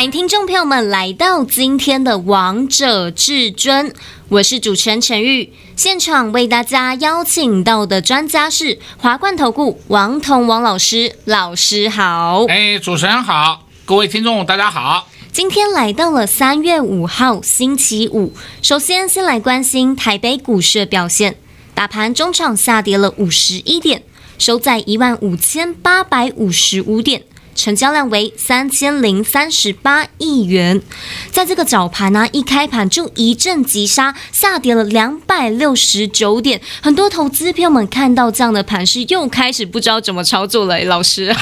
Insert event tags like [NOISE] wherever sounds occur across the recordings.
欢迎听众朋友们来到今天的《王者至尊》，我是主持人陈玉。现场为大家邀请到的专家是华冠投顾王彤王老师，老师好。哎，主持人好，各位听众大家好。今天来到了三月五号星期五，首先先来关心台北股市的表现，大盘中场下跌了五十一点，收在一万五千八百五十五点。成交量为三千零三十八亿元，在这个早盘呢、啊，一开盘就一阵急杀，下跌了两百六十九点。很多投资朋友们看到这样的盘势，又开始不知道怎么操作了。老师，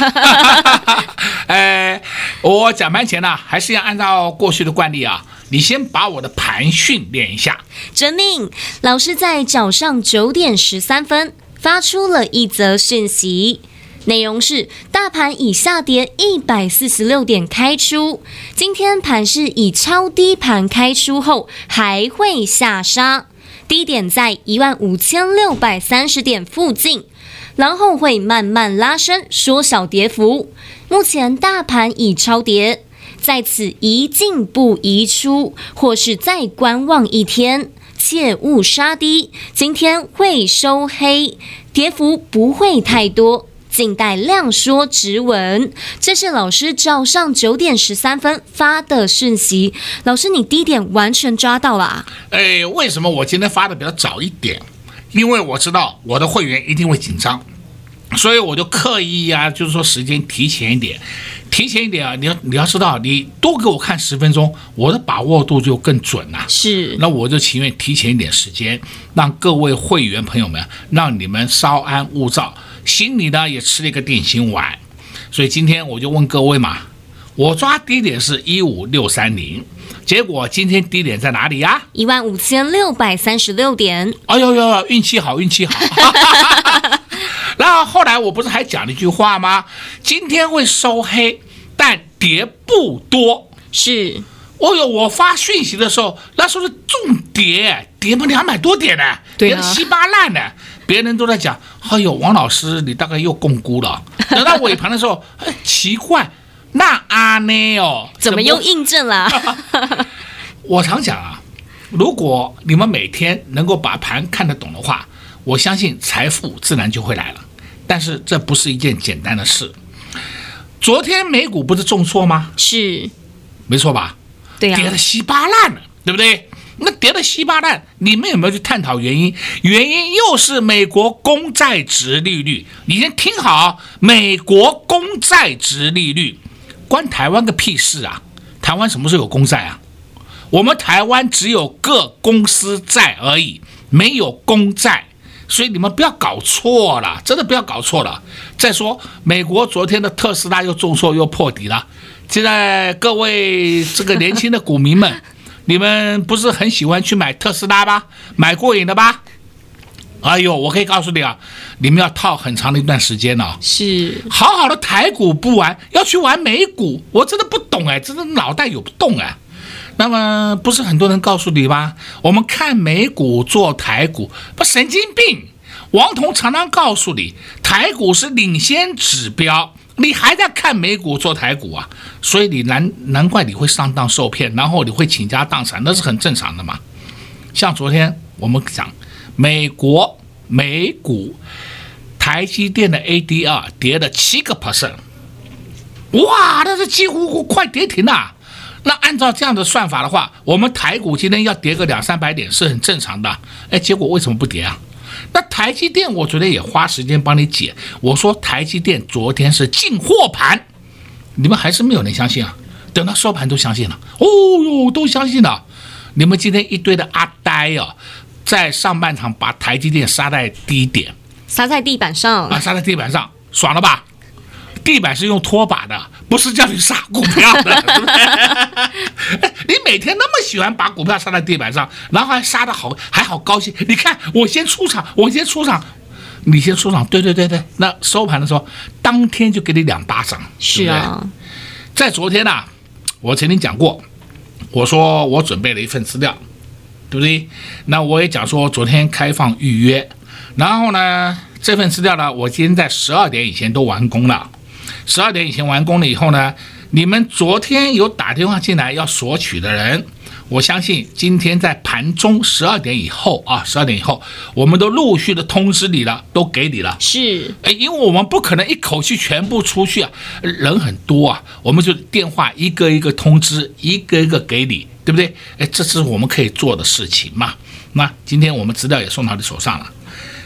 [LAUGHS] 哎，我讲盘前呢，还是要按照过去的惯例啊，你先把我的盘训练一下。遵命，老师在早上九点十三分发出了一则讯息。内容是：大盘以下跌一百四十六点开出，今天盘是以超低盘开出后还会下杀，低点在一万五千六百三十点附近，然后会慢慢拉升，缩小跌幅。目前大盘已超跌，在此宜进不宜出，或是再观望一天，切勿杀低。今天会收黑，跌幅不会太多。静待量缩止稳，这是老师早上九点十三分发的讯息。老师，你低点完全抓到了。哎，为什么我今天发的比较早一点？因为我知道我的会员一定会紧张，所以我就刻意呀、啊，就是说时间提前一点，提前一点啊。你要你要知道，你多给我看十分钟，我的把握度就更准了。是，那我就情愿提前一点时间，让各位会员朋友们，让你们稍安勿躁。心里呢也吃了一个定心丸，所以今天我就问各位嘛，我抓低点是一五六三零，结果今天低点在哪里呀？一万五千六百三十六点。哎呦呦，运气好，运气好。[LAUGHS] 然后后来我不是还讲了一句话吗？今天会收黑，但跌不多。是。哦哟，我发讯息的时候，那时候是重跌，跌了两百多点呢，跌得稀巴烂呢。别人都在讲，哎呦，王老师，你大概又共估了。[LAUGHS] 等到尾盘的时候，哎，奇怪，那阿内哦，怎么又印证了？[LAUGHS] 我常讲啊，如果你们每天能够把盘看得懂的话，我相信财富自然就会来了。但是这不是一件简单的事。昨天美股不是重挫吗？是，没错吧？对呀，跌得稀巴烂了，对不对？那跌得稀巴烂，你们有没有去探讨原因？原因又是美国公债殖利率。你先听好，美国公债殖利率关台湾个屁事啊！台湾什么时候有公债啊？我们台湾只有个公司债而已，没有公债。所以你们不要搞错了，真的不要搞错了。再说，美国昨天的特斯拉又重挫又破底了。现在各位这个年轻的股民们。你们不是很喜欢去买特斯拉吧？买过瘾的吧？哎呦，我可以告诉你啊，你们要套很长的一段时间呢、哦。是，好好的台股不玩，要去玩美股，我真的不懂哎，真的脑袋有洞哎。那么不是很多人告诉你吗？我们看美股做台股，不神经病？王彤常常告诉你，台股是领先指标。你还在看美股做台股啊？所以你难难怪你会上当受骗，然后你会倾家荡产，那是很正常的嘛。像昨天我们讲美国美股台积电的 ADR 跌了七个 percent，哇，那是几乎快跌停了。那按照这样的算法的话，我们台股今天要跌个两三百点是很正常的。哎，结果为什么不跌啊？那台积电，我昨天也花时间帮你解。我说台积电昨天是进货盘，你们还是没有人相信啊？等到收盘都相信了。哦哟，都相信了。你们今天一堆的阿呆啊，在上半场把台积电杀在低点，杀在地板上啊，杀在地板上，爽了吧？地板是用拖把的，不是叫你杀股票的，[LAUGHS] 对不对？[LAUGHS] 你每天那么喜欢把股票杀在地板上，然后还杀的好，还好高兴。你看，我先出场，我先出场，你先出场，对对对对。那收盘的时候，当天就给你两巴掌，是啊。在昨天呢、啊，我曾经讲过，我说我准备了一份资料，对不对？那我也讲说，昨天开放预约，然后呢，这份资料呢，我今天在十二点以前都完工了。十二点以前完工了以后呢，你们昨天有打电话进来要索取的人，我相信今天在盘中十二点以后啊，十二点以后，我们都陆续的通知你了，都给你了。是，哎，因为我们不可能一口气全部出去啊，人很多啊，我们就电话一个一个通知，一个一个给你，对不对？哎，这是我们可以做的事情嘛。那今天我们资料也送到你手上了，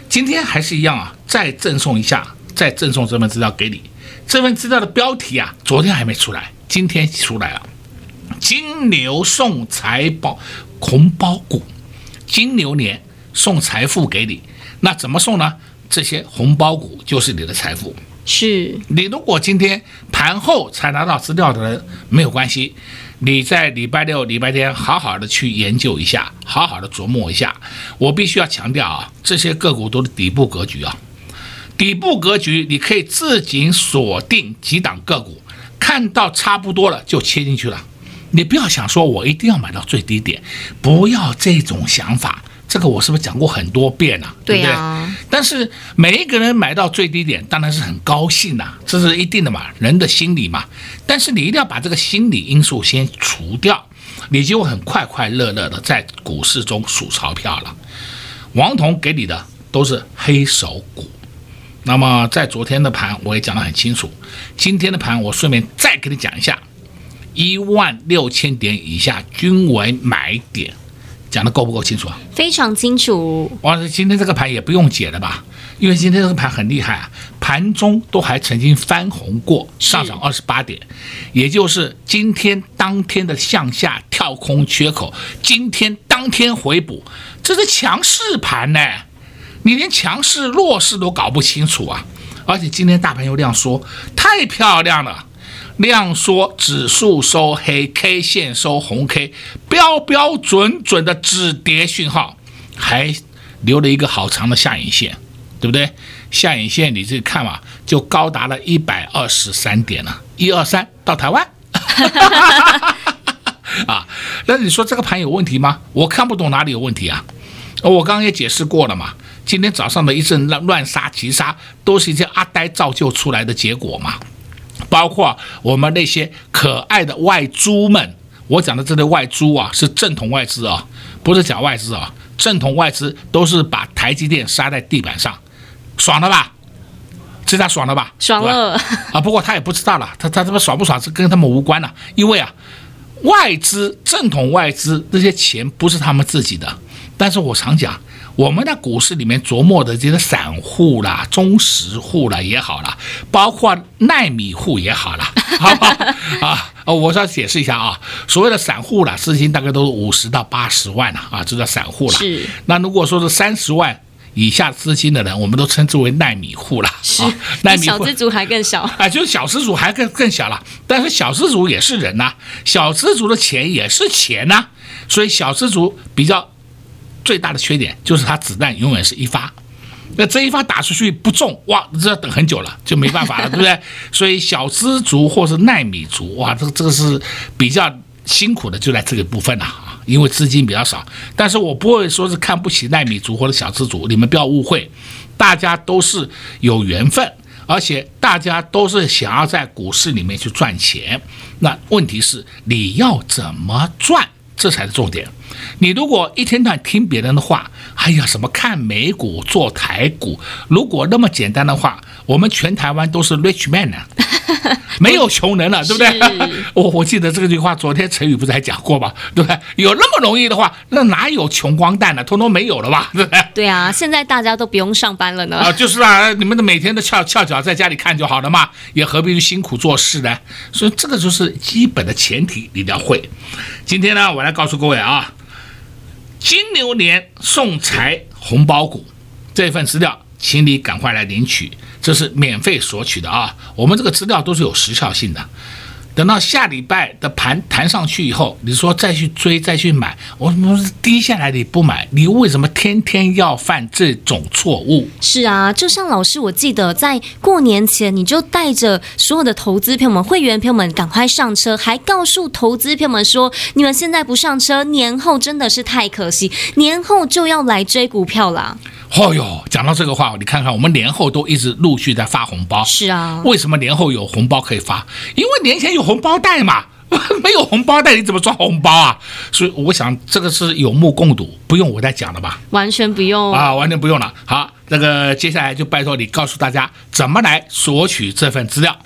今天还是一样啊，再赠送一下，再赠送这份资料给你。这份资料的标题啊，昨天还没出来，今天出来了。金牛送财宝红包股，金牛年送财富给你，那怎么送呢？这些红包股就是你的财富。是你如果今天盘后才拿到资料的人没有关系，你在礼拜六、礼拜天好好的去研究一下，好好的琢磨一下。我必须要强调啊，这些个股都是底部格局啊。底部格局，你可以自己锁定几档个股，看到差不多了就切进去了。你不要想说我一定要买到最低点，不要这种想法。这个我是不是讲过很多遍了？对不对？但是每一个人买到最低点，当然是很高兴呐，这是一定的嘛，人的心理嘛。但是你一定要把这个心理因素先除掉，你就会很快快乐乐的在股市中数钞票了。王彤给你的都是黑手股。那么在昨天的盘我也讲得很清楚，今天的盘我顺便再给你讲一下，一万六千点以下均为买点，讲得够不够清楚啊？非常清楚。哇，今天这个盘也不用解了吧？因为今天这个盘很厉害啊，盘中都还曾经翻红过，上涨二十八点，也就是今天当天的向下跳空缺口，今天当天回补，这是强势盘呢。你连强势弱势都搞不清楚啊！而且今天大盘又量缩，太漂亮了。量缩，指数收黑，K 线收红 K，标标准准的止跌讯号，还留了一个好长的下影线，对不对？下影线你自己看嘛，就高达了一百二十三点了，一二三到台湾。[LAUGHS] 啊，那你说这个盘有问题吗？我看不懂哪里有问题啊！我刚刚也解释过了嘛。今天早上的一阵乱乱杀急杀，都是一些阿呆造就出来的结果嘛。包括我们那些可爱的外猪们，我讲的这类外猪啊，是正统外资啊，不是假外资啊。正统外资都是把台积电杀在地板上，爽了吧？这下爽了吧？爽了啊！不过他也不知道了，他他他妈爽不爽是跟他们无关了，因为啊，外资正统外资那些钱不是他们自己的，但是我常讲。我们的股市里面琢磨的这些散户啦、中实户啦也好啦，包括奈米户也好啦，[LAUGHS] 好不好啊？我要解释一下啊，所谓的散户啦，资金大概都是五十到八十万啦，啊，这叫散户啦。是。那如果说是三十万以下资金的人，我们都称之为奈米户啦。是。奈米户。小资族还更小。[LAUGHS] 啊，就是小资族还更更小了。但是小资族也是人呐，小资族的钱也是钱呐，所以小资族比较。最大的缺点就是它子弹永远是一发，那这一发打出去不中，哇，这要等很久了，就没办法了，对不对？[LAUGHS] 所以小资族或是耐米族，哇，这个这个是比较辛苦的，就在这个部分了啊，因为资金比较少。但是我不会说是看不起奈米族或者小资族，你们不要误会，大家都是有缘分，而且大家都是想要在股市里面去赚钱。那问题是你要怎么赚？这才是重点。你如果一天到晚听别人的话，哎呀，什么看美股做台股，如果那么简单的话，我们全台湾都是 rich man 呢，[LAUGHS] 没有穷人了，对不对？我 [LAUGHS] 我记得这句话，昨天陈宇不是还讲过吗？对不对？有那么容易的话，那哪有穷光蛋呢？通通没有了吧？[LAUGHS] 对不对？对啊，现在大家都不用上班了呢。啊，就是啊，你们的每天都翘翘脚在家里看就好了嘛，也何必去辛苦做事呢？所以这个就是基本的前提，你一定要会。今天呢，我来告诉各位啊，金牛年送财红包股这份资料，请你赶快来领取，这是免费索取的啊！我们这个资料都是有时效性的。等到下礼拜的盘弹上去以后，你说再去追再去买，我们低下来你不买，你为什么天天要犯这种错误？是啊，就像老师，我记得在过年前你就带着所有的投资朋友们、会员朋友们赶快上车，还告诉投资朋友们说，你们现在不上车，年后真的是太可惜，年后就要来追股票啦。哦哟，讲到这个话，你看看我们年后都一直陆续在发红包。是啊，为什么年后有红包可以发？因为年前有红包袋嘛，[LAUGHS] 没有红包袋你怎么装红包啊？所以我想这个是有目共睹，不用我再讲了吧？完全不用啊，完全不用了。好，那个接下来就拜托你告诉大家怎么来索取这份资料。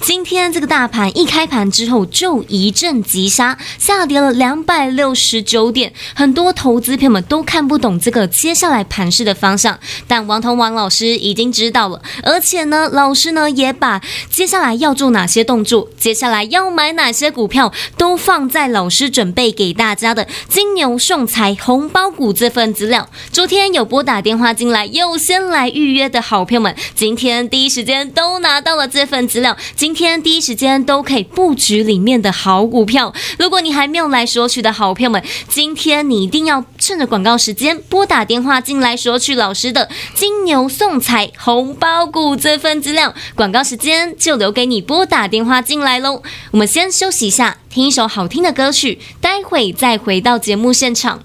今天这个大盘一开盘之后就一阵急杀，下跌了两百六十九点，很多投资朋友们都看不懂这个接下来盘势的方向，但王彤王老师已经知道了，而且呢，老师呢也把接下来要做哪些动作，接下来要买哪些股票，都放在老师准备给大家的金牛送财红包股这份资料。昨天有拨打电话进来，有先来预约的好朋友们，今天第一时间都拿到了这份资料。今今天第一时间都可以布局里面的好股票。如果你还没有来索取的好朋友们，今天你一定要趁着广告时间拨打电话进来索取老师的金牛送财红包股这份资料。广告时间就留给你拨打电话进来喽。我们先休息一下，听一首好听的歌曲，待会再回到节目现场。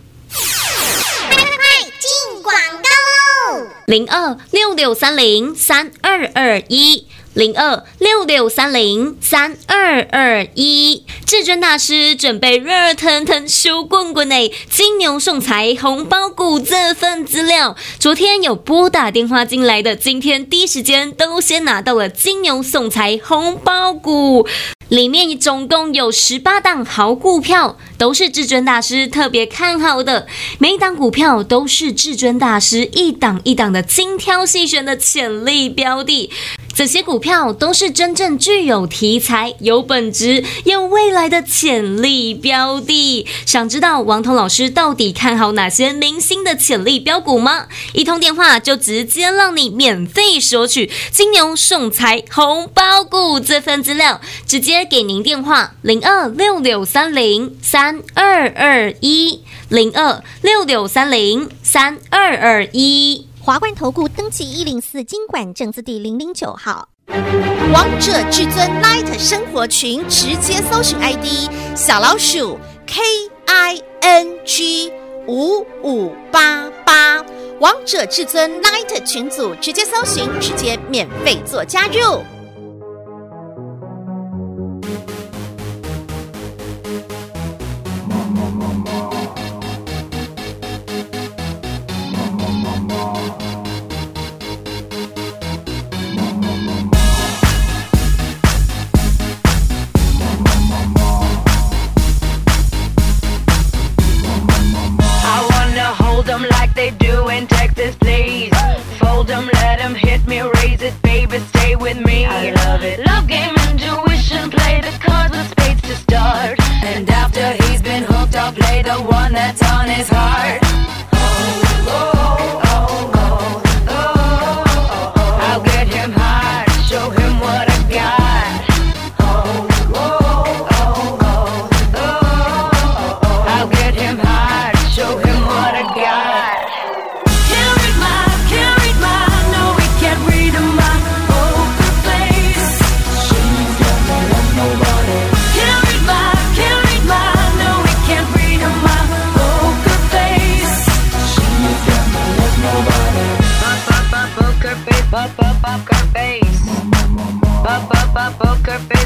快快快，进广告喽！零二六六三零三二二一。零二六六三零三二二一，至尊大师准备热腾腾、烧滚滚的金牛送财红包股这份资料，昨天有拨打电话进来的，今天第一时间都先拿到了金牛送财红包股。里面总共有十八档好股票，都是至尊大师特别看好的，每一档股票都是至尊大师一档一档的精挑细选的潜力标的。这些股票都是真正具有题材、有本质、有未来的潜力标的。想知道王彤老师到底看好哪些明星的潜力标股吗？一通电话就直接让你免费索取金牛送财红包股这份资料，直接给您电话零二六六三零三二二一零二六六三零三二二一。华冠投顾登记一零四经管证字第零零九号，王者至尊 Light 生活群直接搜寻 ID 小老鼠 K I N G 五五八八，王者至尊 Light 群组直接搜寻，直接免费做加入。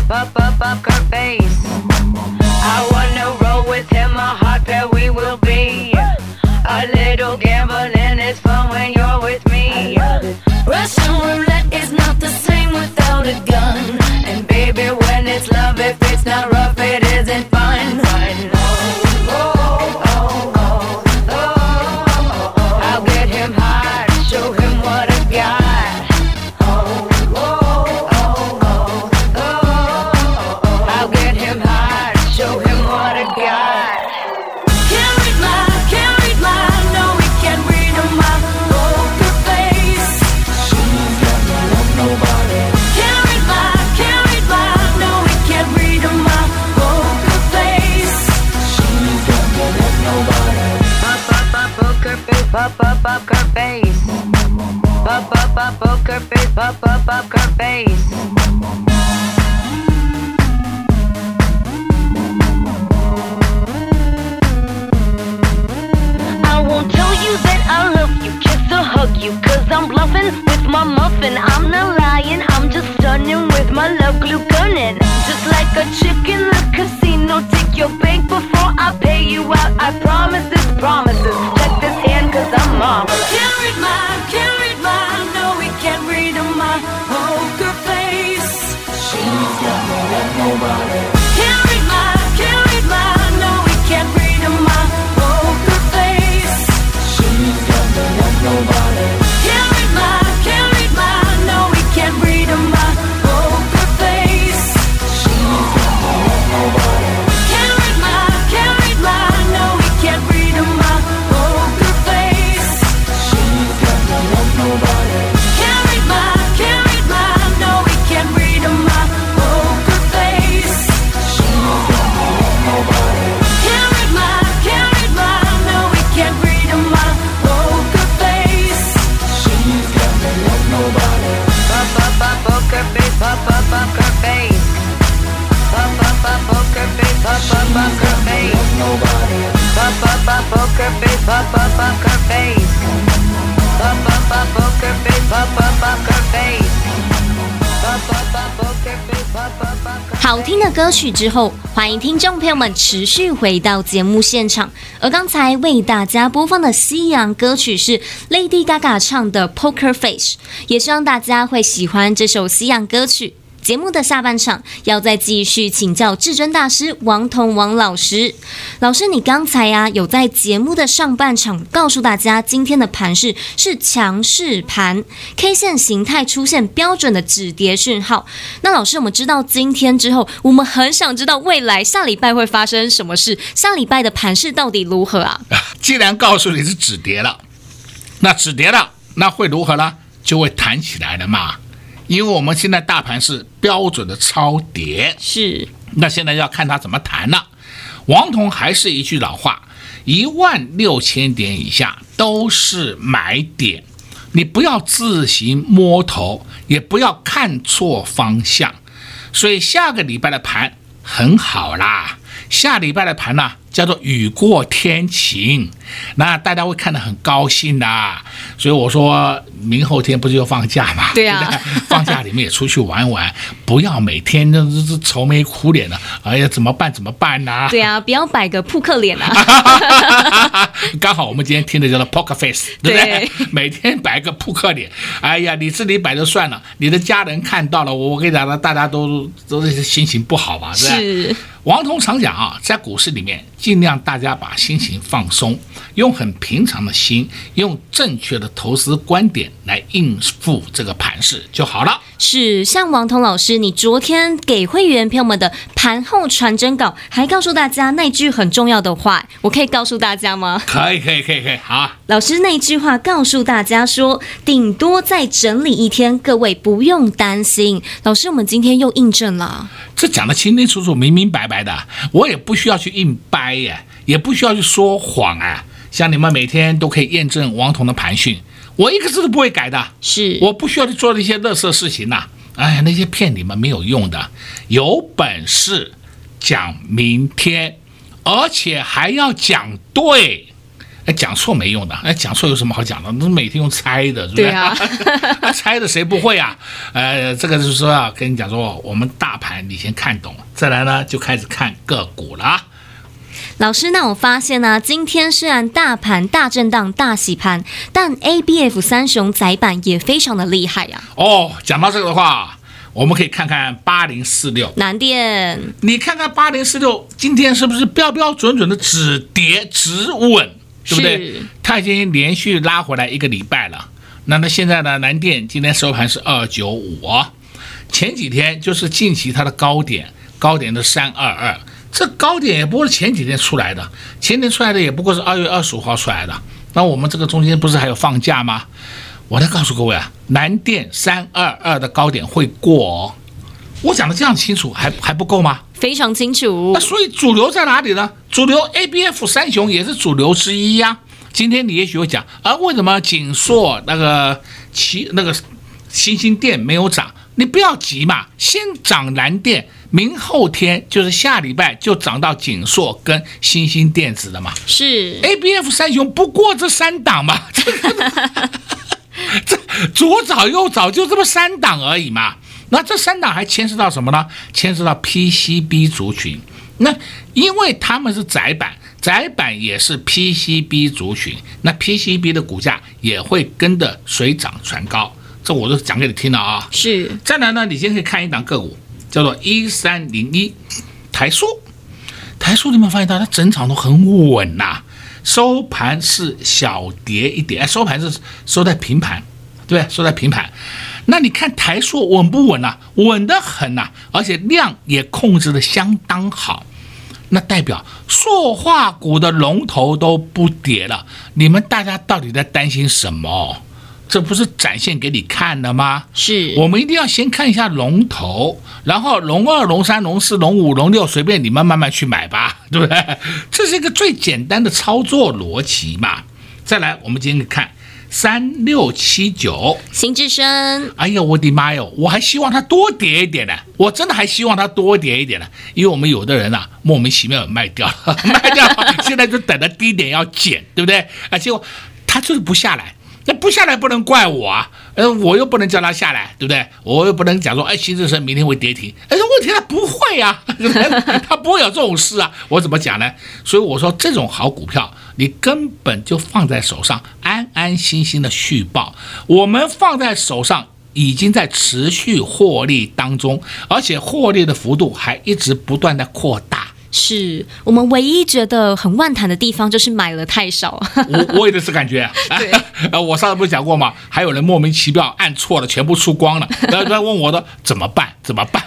Папа. space. 好听的歌曲之后，欢迎听众朋友们持续回到节目现场。而刚才为大家播放的西洋歌曲是 Lady Gaga 唱的《Poker Face》，也希望大家会喜欢这首西洋歌曲。节目的下半场要再继续请教至尊大师王彤王老师。老师，你刚才啊有在节目的上半场告诉大家，今天的盘势是强势盘，K 线形态出现标准的止跌讯号。那老师，我们知道今天之后，我们很想知道未来下礼拜会发生什么事，下礼拜的盘势到底如何啊？既然告诉你是止跌了，那止跌了，那会如何呢？就会弹起来了嘛。因为我们现在大盘是标准的超跌，是。那现在要看它怎么谈了。王彤还是一句老话，一万六千点以下都是买点，你不要自行摸头，也不要看错方向。所以下个礼拜的盘很好啦，下礼拜的盘呢？叫做雨过天晴，那大家会看得很高兴的。所以我说明后天不是又放假嘛？对啊，[LAUGHS] 放假你们也出去玩玩，不要每天都是愁眉苦脸的。哎呀，怎么办？怎么办呢？对呀，不要摆个扑克脸啊。[LAUGHS] 刚好我们今天听的叫做 Poker Face，对不对？对每天摆个扑克脸。哎呀，你自己摆就算了，你的家人看到了，我跟你讲，大家都都是心情不好吧？是。王彤常讲啊，在股市里面，尽量大家把心情放松，用很平常的心，用正确的投资观点来应付这个盘势就好了。是，像王彤老师，你昨天给会员朋友们的盘后传真稿，还告诉大家那句很重要的话，我可以告诉大家吗？可以，可以，可以，可以。好，老师那句话告诉大家说，顶多再整理一天，各位不用担心。老师，我们今天又印证了，这讲得清清楚楚、明明白白的，我也不需要去硬掰呀，也不需要去说谎啊。像你们每天都可以验证王彤的盘讯。我一个字都不会改的，是我不需要去做那些乐色事情呐、啊。哎呀，那些骗你们没有用的，有本事讲明天，而且还要讲对，哎，讲错没用的，哎，讲错有什么好讲的？那每天用猜的，是不是？对啊，[LAUGHS] 猜的谁不会啊？呃，这个就是说啊，跟你讲说，我们大盘你先看懂，再来呢就开始看个股了啊。老师，那我发现呢、啊，今天虽然大盘大震荡、大洗盘，但 ABF 三雄窄板也非常的厉害呀、啊。哦，讲到这个的话，我们可以看看八零四六南电，你看看八零四六今天是不是标标准准的止跌止稳，对不对？它已经连续拉回来一个礼拜了。那么现在呢，南电今天收盘是二九五啊，前几天就是近期它的高点，高点的三二二。这高点也不过是前几天出来的，前天出来的也不过是二月二十五号出来的。那我们这个中间不是还有放假吗？我来告诉各位啊，南电三二二的高点会过哦。我讲的这样清楚，还还不够吗？非常清楚。那所以主流在哪里呢？主流 ABF 三雄也是主流之一呀、啊。今天你也许会讲啊，为什么锦硕那个其那个星星电没有涨？你不要急嘛，先涨蓝电，明后天就是下礼拜就涨到景硕跟新兴电子的嘛。是 A B F 三雄不过这三档嘛，[LAUGHS] 这左找右找就这么三档而已嘛。那这三档还牵涉到什么呢？牵涉到 P C B 族群。那因为他们是窄板，窄板也是 P C B 族群，那 P C B 的股价也会跟着水涨船高。这我都讲给你听了啊。是。再来呢，你先可以看一档个股，叫做一三零一台塑。台塑你有没有发现到它整场都很稳呐、收盘是小跌一点，哎，收盘是收在平盘，对，收在平盘。那你看台塑稳不稳呐、稳得很呐、而且量也控制得相当好。那代表塑化股的龙头都不跌了，你们大家到底在担心什么？这不是展现给你看的吗？是我们一定要先看一下龙头，然后龙二、龙三、龙四、龙五、龙六，随便你们慢慢去买吧，[LAUGHS] 对不对？这是一个最简单的操作逻辑嘛。再来，我们今天看三六七九邢志升。哎呀，我的妈哟！我还希望它多跌一点呢，我真的还希望它多跌一点呢，因为我们有的人啊，莫名其妙卖掉了，[LAUGHS] 卖掉了，现在就等着低点要减，对不对？啊，结果它就是不下来。那不下来不能怪我啊，呃，我又不能叫他下来，对不对？我又不能讲说，哎，新日升明天会跌停，哎，问题他不会啊，[LAUGHS] 他不会有这种事啊，我怎么讲呢？所以我说这种好股票，你根本就放在手上，安安心心的续报。我们放在手上，已经在持续获利当中，而且获利的幅度还一直不断的扩。是我们唯一觉得很万谈的地方，就是买了太少。我我也是感觉、啊，[LAUGHS] 对，[LAUGHS] 呃，我上次不是讲过吗？还有人莫名其妙按错了，全部出光了。然后他问我的怎么办？怎么办？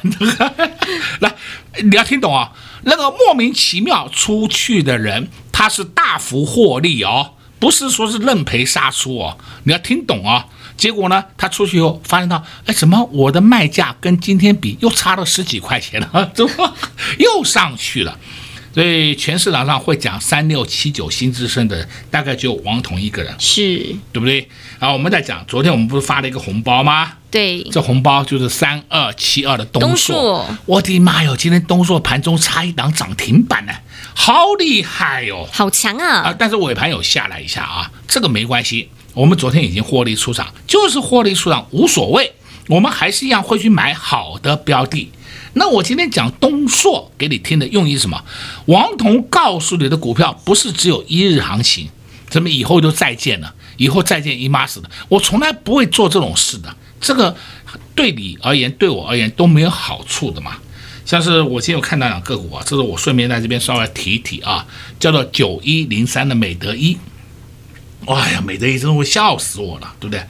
[LAUGHS] 来，你要听懂啊，那个莫名其妙出去的人，他是大幅获利哦，不是说是认赔杀出哦。你要听懂啊。结果呢，他出去以后发现到，哎，怎么我的卖价跟今天比又差了十几块钱了？[LAUGHS] 怎么又上去了？所以全市场上会讲三六七九新至升的，大概就王彤一个人，是对不对？好，我们在讲，昨天我们不是发了一个红包吗？对，这红包就是三二七二的东东硕。我的妈哟，今天东硕盘中差一档涨停板呢，好厉害哟、哦，好强啊！啊，但是尾盘有下来一下啊，这个没关系。我们昨天已经获利出场，就是获利出场无所谓，我们还是一样会去买好的标的。那我今天讲东硕给你听的用意是什么？王彤告诉你的股票不是只有一日行情，怎么以后就再见了？以后再见姨妈死的，我从来不会做这种事的。这个对你而言，对我而言都没有好处的嘛。像是我今天有看到两个股啊，这是我顺便在这边稍微提一提啊，叫做九一零三的美德一。哎呀，美德一真的会笑死我了，对不对？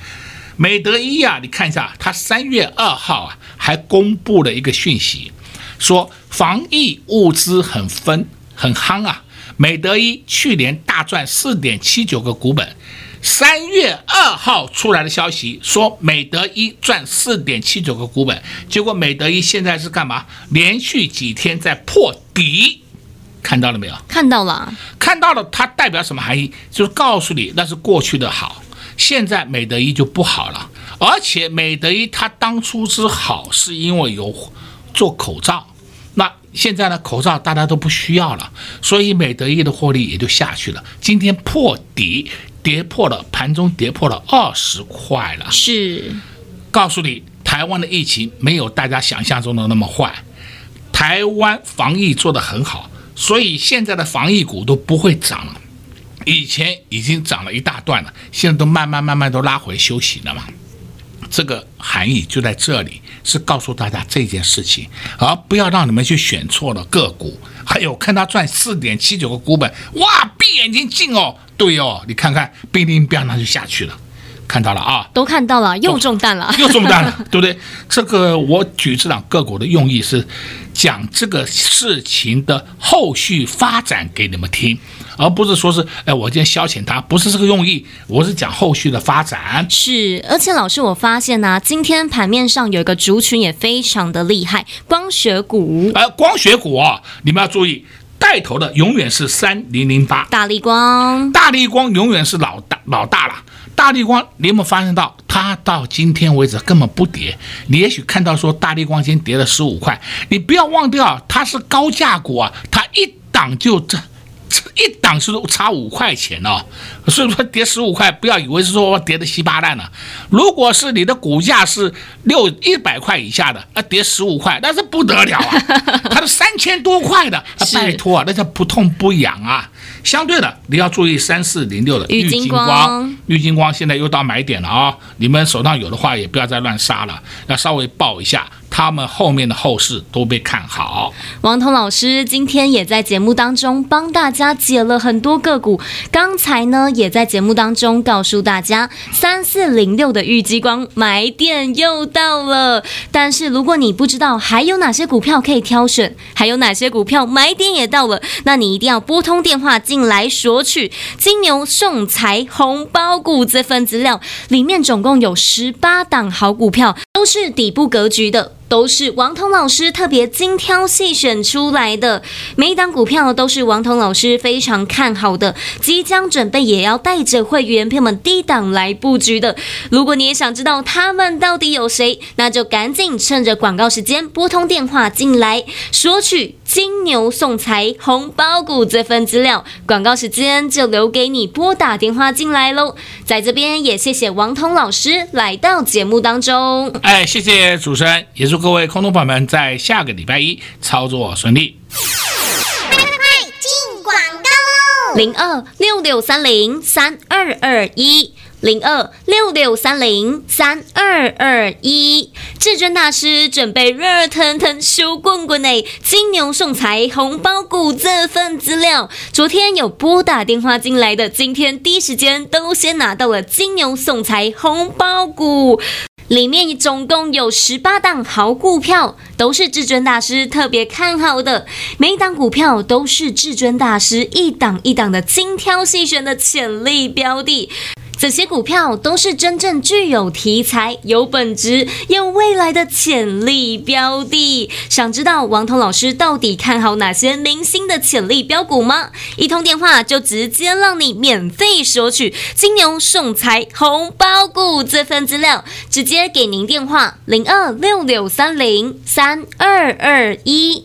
美德一啊，你看一下，他三月二号啊还公布了一个讯息，说防疫物资很分很夯啊。美德一去年大赚四点七九个股本，三月二号出来的消息说美德一赚四点七九个股本，结果美德一现在是干嘛？连续几天在破底。看到了没有？看到了，看到了。它代表什么含义？就是告诉你那是过去的好，现在美德一就不好了。而且美德一它当初之好是因为有做口罩，那现在呢，口罩大家都不需要了，所以美德一的获利也就下去了。今天破底，跌破了盘中跌破了二十块了。是，告诉你，台湾的疫情没有大家想象中的那么坏，台湾防疫做得很好。所以现在的防疫股都不会涨了，以前已经涨了一大段了，现在都慢慢慢慢都拉回休息了嘛。这个含义就在这里，是告诉大家这件事情，而不要让你们去选错了个股。还有看他赚四点七九个股本，哇，闭眼睛进哦，对哦，你看看，叮叮当当就下去了。看到了啊，都看到了，又中弹了，[LAUGHS] 又中弹了，[LAUGHS] 对不对？这个我举这两个股的用意是讲这个事情的后续发展给你们听，而不是说是哎，我今天消遣它，不是这个用意，我是讲后续的发展。是，而且老师，我发现呢、啊，今天盘面上有一个族群也非常的厉害，光学股。呃，光学股啊，你们要注意。带头的永远是三零零八，大力光，大力光永远是老大老大了。大立光，你有没有发现到它到今天为止根本不跌？你也许看到说大立光今天跌了十五块，你不要忘掉它是高价股啊，它一档就这。一档是差五块钱哦，所以说跌十五块，不要以为是说跌的稀巴烂了。如果是你的股价是六一百块以下的，啊，跌十五块，那是不得了啊！[LAUGHS] 它是三千多块的，啊，拜托啊，那叫不痛不痒啊。相对的，你要注意三四零六的玉金光，玉金光现在又到买点了啊！你们手上有的话，也不要再乱杀了，要稍微抱一下。他们后面的后市都被看好。王彤老师今天也在节目当中帮大家解了很多个股。刚才呢，也在节目当中告诉大家，三四零六的玉激光买点又到了。但是如果你不知道还有哪些股票可以挑选，还有哪些股票买点也到了，那你一定要拨通电话进来索取金牛送财红包股这份资料，里面总共有十八档好股票，都是底部格局的。都是王彤老师特别精挑细选出来的，每一档股票都是王彤老师非常看好的，即将准备也要带着会员朋友们低档来布局的。如果你也想知道他们到底有谁，那就赶紧趁着广告时间拨通电话进来索取金牛送财红包股这份资料。广告时间就留给你拨打电话进来喽。在这边也谢谢王彤老师来到节目当中。哎，谢谢主持人，也祝。各位空头朋友们，在下个礼拜一操作顺利。快快快进广告喽！零二六六三零三二二一，零二六六三零三二二一。至尊大师准备热腾腾收棍棍诶，金牛送财红包股这份资料，昨天有拨打电话进来的，今天第一时间都先拿到了金牛送财红包股。里面总共有十八档好股票，都是至尊大师特别看好的。每一档股票都是至尊大师一档一档的精挑细选的潜力标的。这些股票都是真正具有题材、有本质、有未来的潜力标的。想知道王彤老师到底看好哪些明星的潜力标股吗？一通电话就直接让你免费索取金牛送财红包股这份资料，直接给您电话零二六六三零三二二一。